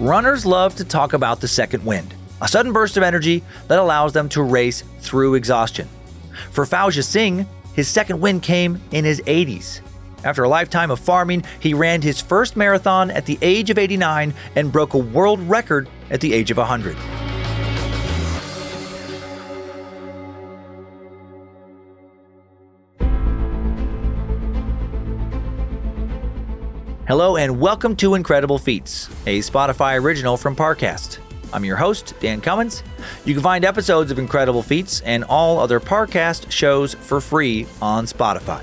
Runners love to talk about the second wind, a sudden burst of energy that allows them to race through exhaustion. For Fauja Singh, his second win came in his 80s. After a lifetime of farming, he ran his first marathon at the age of 89 and broke a world record at the age of 100. Hello and welcome to Incredible Feats, a Spotify original from Parcast. I'm your host, Dan Cummins. You can find episodes of Incredible Feats and all other Parcast shows for free on Spotify.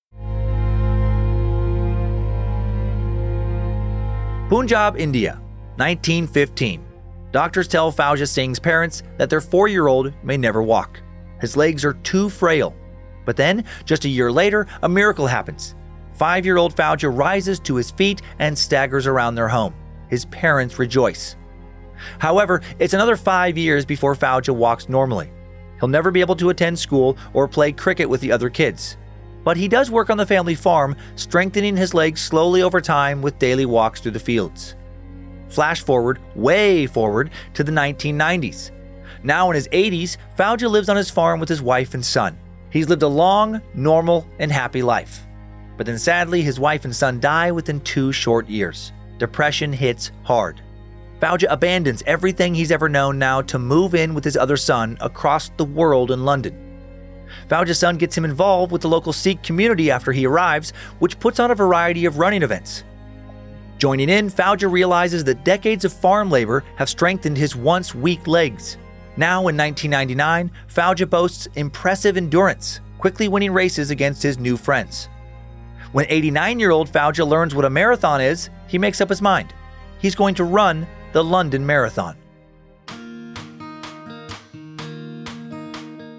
Punjab, India, 1915. Doctors tell Fauja Singh's parents that their four year old may never walk. His legs are too frail. But then, just a year later, a miracle happens. Five year old Fauja rises to his feet and staggers around their home. His parents rejoice. However, it's another five years before Fauja walks normally. He'll never be able to attend school or play cricket with the other kids. But he does work on the family farm, strengthening his legs slowly over time with daily walks through the fields. Flash forward, way forward, to the 1990s. Now in his 80s, Fauja lives on his farm with his wife and son. He's lived a long, normal, and happy life. But then sadly, his wife and son die within two short years. Depression hits hard. Fauja abandons everything he's ever known now to move in with his other son across the world in London. Fauja's son gets him involved with the local Sikh community after he arrives, which puts on a variety of running events. Joining in, Fauja realizes that decades of farm labor have strengthened his once weak legs. Now, in 1999, Fauja boasts impressive endurance, quickly winning races against his new friends. When 89 year old Fauja learns what a marathon is, he makes up his mind. He's going to run the London Marathon.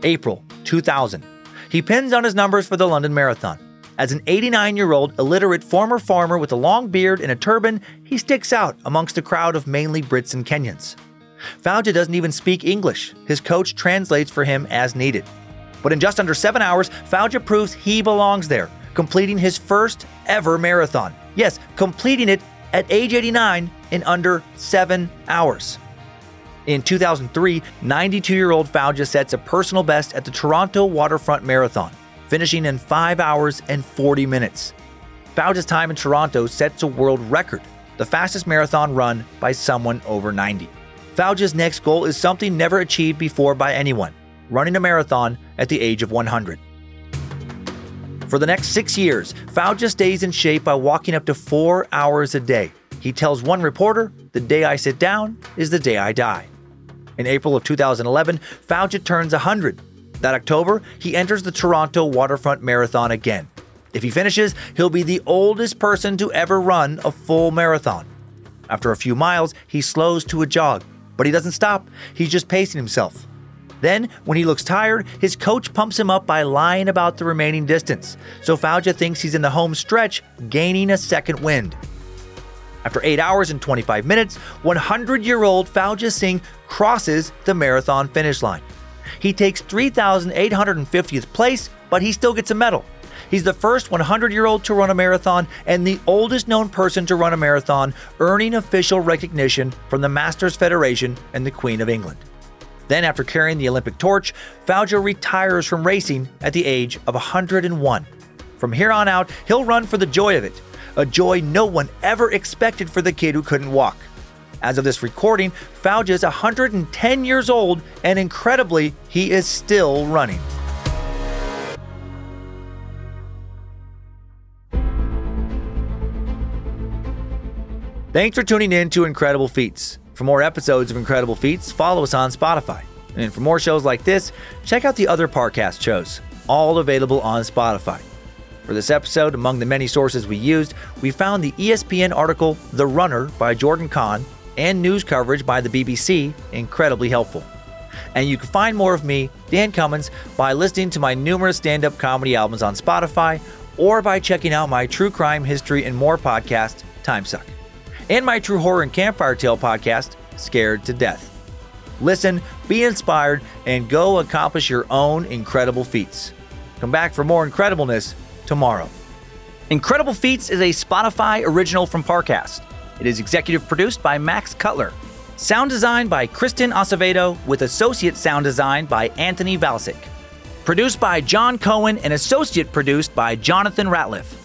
April 2000. He pins on his numbers for the London Marathon. As an 89 year old illiterate former farmer with a long beard and a turban, he sticks out amongst a crowd of mainly Brits and Kenyans. Fauja doesn't even speak English. His coach translates for him as needed. But in just under seven hours, Fauja proves he belongs there, completing his first ever marathon. Yes, completing it at age 89 in under seven hours. In 2003, 92 year old Fauja sets a personal best at the Toronto Waterfront Marathon, finishing in 5 hours and 40 minutes. Fauja's time in Toronto sets a world record, the fastest marathon run by someone over 90. Fauja's next goal is something never achieved before by anyone running a marathon at the age of 100. For the next six years, Fauja stays in shape by walking up to four hours a day. He tells one reporter, The day I sit down is the day I die. In April of 2011, Fauja turns 100. That October, he enters the Toronto Waterfront Marathon again. If he finishes, he'll be the oldest person to ever run a full marathon. After a few miles, he slows to a jog, but he doesn't stop. He's just pacing himself. Then, when he looks tired, his coach pumps him up by lying about the remaining distance. So Fauja thinks he's in the home stretch, gaining a second wind. After 8 hours and 25 minutes, 100 year old Fauja Singh crosses the marathon finish line. He takes 3,850th place, but he still gets a medal. He's the first 100 year old to run a marathon and the oldest known person to run a marathon, earning official recognition from the Masters Federation and the Queen of England. Then, after carrying the Olympic torch, Fauja retires from racing at the age of 101. From here on out, he'll run for the joy of it, a joy no one ever expected for the kid who couldn't walk. As of this recording, Fauja is 110 years old, and incredibly, he is still running. Thanks for tuning in to Incredible Feats. For more episodes of Incredible Feats, follow us on Spotify. And for more shows like this, check out the other Parcast shows. all available on Spotify. For this episode, among the many sources we used, we found the ESPN article The Runner by Jordan Kahn and news coverage by the BBC incredibly helpful. And you can find more of me, Dan Cummins, by listening to my numerous stand up comedy albums on Spotify or by checking out my true crime, history, and more podcast, Timesuck, and my true horror and campfire tale podcast, Scared to Death. Listen, be inspired, and go accomplish your own incredible feats. Come back for more incredibleness tomorrow. Incredible Feats is a Spotify original from Parcast. It is executive produced by Max Cutler. Sound design by Kristen Acevedo with associate sound design by Anthony Valsic. Produced by John Cohen and associate produced by Jonathan Ratliff.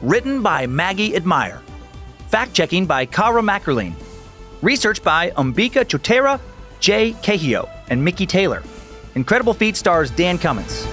Written by Maggie Admire. Fact checking by Kara Mackerline. Research by Umbika Chotera, Jay Cahio, and Mickey Taylor. Incredible Feat stars Dan Cummins.